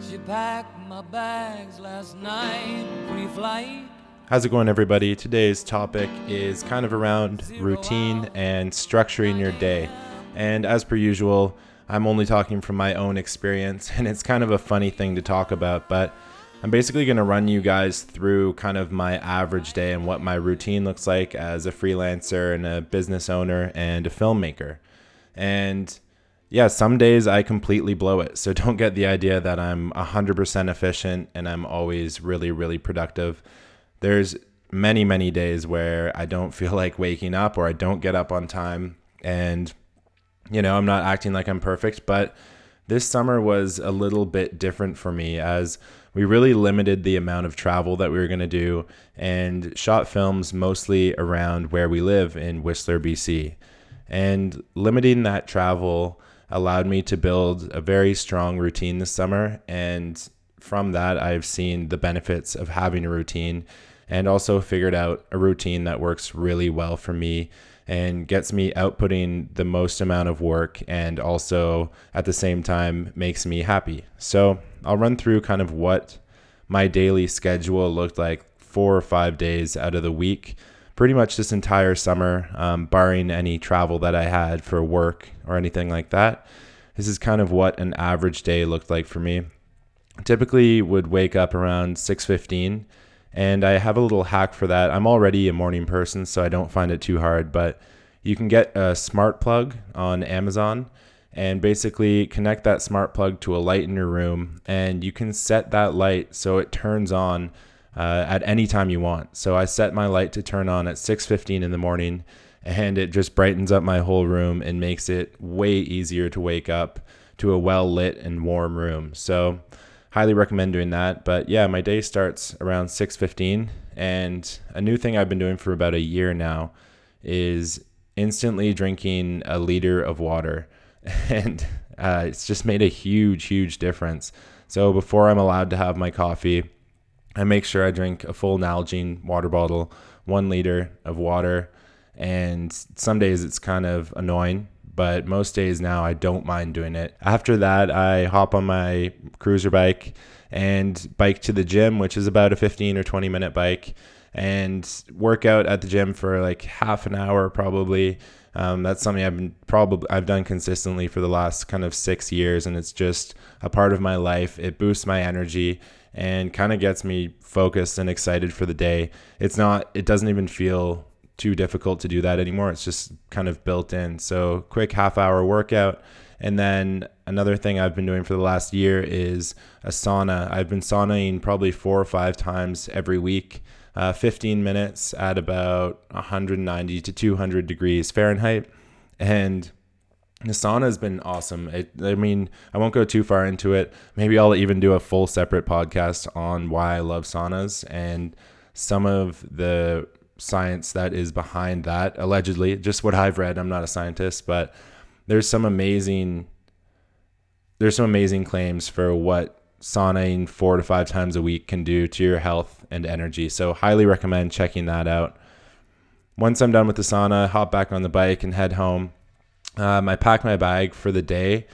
She packed my bags last night, pre-flight. How's it going, everybody? Today's topic is kind of around routine and structuring your day. And as per usual, I'm only talking from my own experience, and it's kind of a funny thing to talk about, but I'm basically going to run you guys through kind of my average day and what my routine looks like as a freelancer and a business owner and a filmmaker. And yeah, some days I completely blow it. So don't get the idea that I'm 100% efficient and I'm always really, really productive. There's many, many days where I don't feel like waking up or I don't get up on time. And you know, I'm not acting like I'm perfect, but this summer was a little bit different for me as we really limited the amount of travel that we were going to do and shot films mostly around where we live in Whistler, BC. And limiting that travel allowed me to build a very strong routine this summer. And from that, I've seen the benefits of having a routine and also figured out a routine that works really well for me and gets me outputting the most amount of work and also at the same time makes me happy. So I'll run through kind of what my daily schedule looked like four or five days out of the week, pretty much this entire summer, um, barring any travel that I had for work or anything like that. This is kind of what an average day looked like for me. Typically would wake up around 6:15 and I have a little hack for that. I'm already a morning person, so I don't find it too hard, but you can get a smart plug on Amazon and basically connect that smart plug to a light in your room and you can set that light so it turns on uh, at any time you want. So I set my light to turn on at 6:15 in the morning and it just brightens up my whole room and makes it way easier to wake up to a well lit and warm room. So highly recommend doing that. But yeah, my day starts around 6:15 and a new thing I've been doing for about a year now is instantly drinking a liter of water. And uh, it's just made a huge, huge difference. So before I'm allowed to have my coffee, I make sure I drink a full Nalgene water bottle, one liter of water. And some days it's kind of annoying but most days now I don't mind doing it. After that, I hop on my cruiser bike and bike to the gym, which is about a 15 or 20 minute bike, and work out at the gym for like half an hour probably. Um, that's something I've been probably I've done consistently for the last kind of six years, and it's just a part of my life. It boosts my energy and kind of gets me focused and excited for the day. It's not. It doesn't even feel too difficult to do that anymore. It's just kind of built in. So, quick half hour workout. And then another thing I've been doing for the last year is a sauna. I've been saunaing probably four or five times every week, uh, 15 minutes at about 190 to 200 degrees Fahrenheit. And the sauna has been awesome. It, I mean, I won't go too far into it. Maybe I'll even do a full separate podcast on why I love saunas and some of the science that is behind that allegedly just what i've read i'm not a scientist but there's some amazing there's some amazing claims for what saunaing four to five times a week can do to your health and energy so highly recommend checking that out once i'm done with the sauna hop back on the bike and head home um, i pack my bag for the day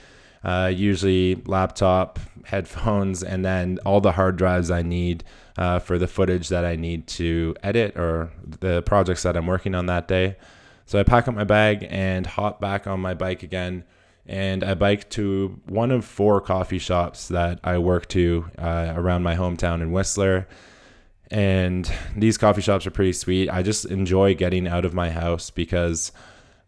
uh, usually laptop headphones and then all the hard drives i need uh, for the footage that I need to edit or the projects that I'm working on that day. So I pack up my bag and hop back on my bike again. And I bike to one of four coffee shops that I work to uh, around my hometown in Whistler. And these coffee shops are pretty sweet. I just enjoy getting out of my house because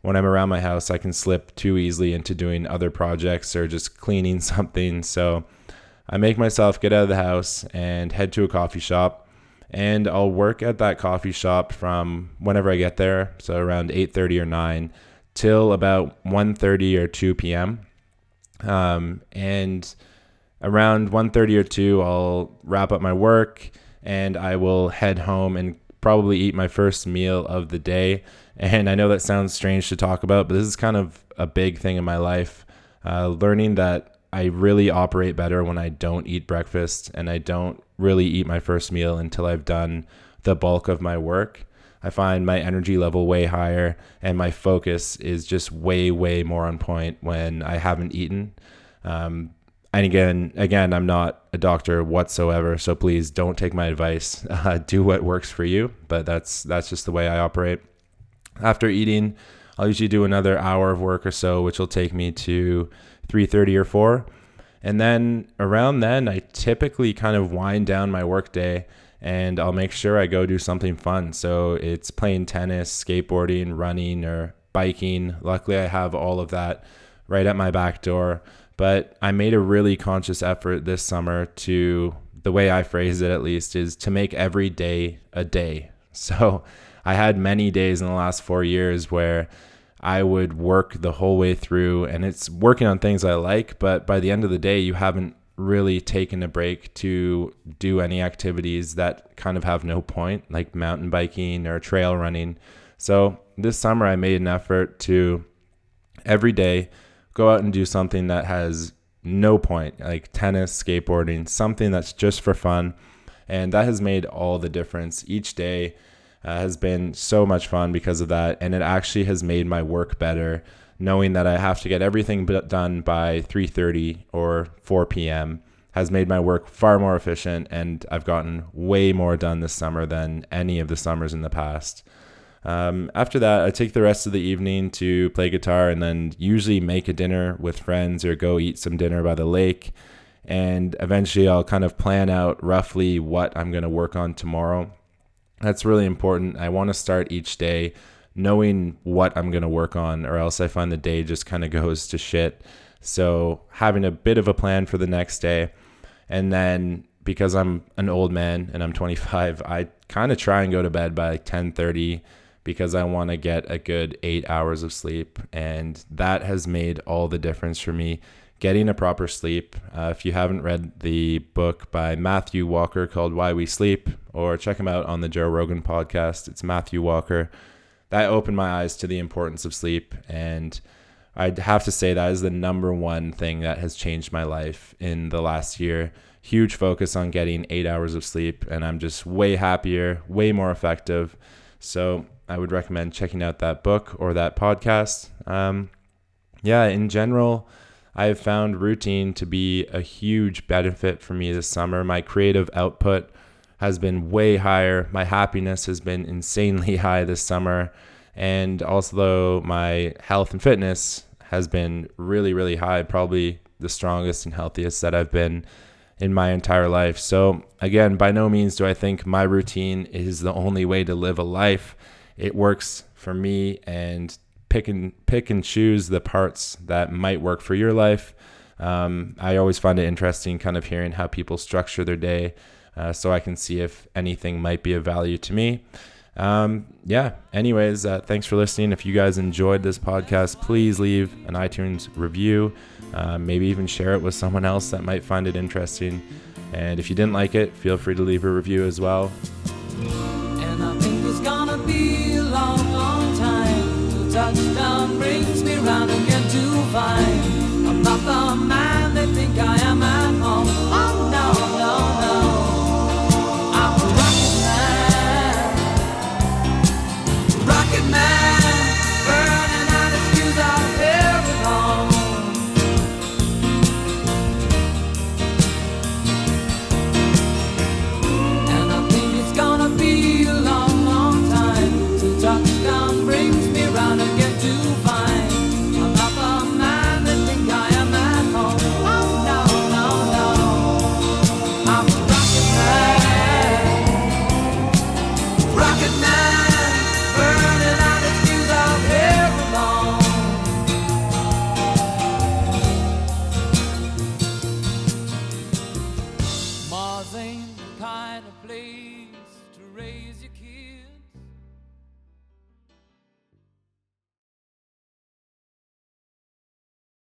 when I'm around my house, I can slip too easily into doing other projects or just cleaning something. So I make myself get out of the house and head to a coffee shop and I'll work at that coffee shop from whenever I get there, so around 8:30 or 9 till about 1:30 or 2 p.m. Um, and around 1:30 or 2 I'll wrap up my work and I will head home and probably eat my first meal of the day. And I know that sounds strange to talk about, but this is kind of a big thing in my life. Uh, learning that I really operate better when I don't eat breakfast and I don't really eat my first meal until I've done the bulk of my work. I find my energy level way higher and my focus is just way, way more on point when I haven't eaten. Um, and again, again, I'm not a doctor whatsoever, so please don't take my advice. Uh, do what works for you, but that's that's just the way I operate. After eating, I'll usually do another hour of work or so, which will take me to 3:30 or 4. And then around then, I typically kind of wind down my workday and I'll make sure I go do something fun. So it's playing tennis, skateboarding, running, or biking. Luckily, I have all of that right at my back door. But I made a really conscious effort this summer to, the way I phrase it at least, is to make every day a day. So I had many days in the last four years where I would work the whole way through, and it's working on things I like, but by the end of the day, you haven't really taken a break to do any activities that kind of have no point, like mountain biking or trail running. So this summer, I made an effort to every day go out and do something that has no point, like tennis, skateboarding, something that's just for fun. And that has made all the difference. Each day uh, has been so much fun because of that. And it actually has made my work better knowing that I have to get everything done by 3:30 or 4 p.m. has made my work far more efficient and I've gotten way more done this summer than any of the summers in the past. Um, after that, I take the rest of the evening to play guitar and then usually make a dinner with friends or go eat some dinner by the lake. And eventually, I'll kind of plan out roughly what I'm going to work on tomorrow. That's really important. I want to start each day knowing what I'm going to work on, or else I find the day just kind of goes to shit. So, having a bit of a plan for the next day. And then because I'm an old man and I'm 25, I kind of try and go to bed by like 10:30 because I want to get a good eight hours of sleep. And that has made all the difference for me getting a proper sleep. Uh, if you haven't read the book by Matthew Walker called Why We Sleep, or check him out on the Joe Rogan podcast, it's Matthew Walker. That opened my eyes to the importance of sleep. And I'd have to say that is the number one thing that has changed my life in the last year. Huge focus on getting eight hours of sleep, and I'm just way happier, way more effective. So I would recommend checking out that book or that podcast. Um, yeah, in general, I have found routine to be a huge benefit for me this summer. My creative output has been way higher. My happiness has been insanely high this summer. And also, my health and fitness has been really, really high, probably the strongest and healthiest that I've been in my entire life. So, again, by no means do I think my routine is the only way to live a life it works for me and pick and pick and choose the parts that might work for your life. Um, I always find it interesting kind of hearing how people structure their day uh, so I can see if anything might be of value to me. Um, yeah, anyways, uh, thanks for listening. If you guys enjoyed this podcast, please leave an iTunes review. Uh, maybe even share it with someone else that might find it interesting. And if you didn't like it, feel free to leave a review as well. Touchdown brings me round again to find I'm not the man.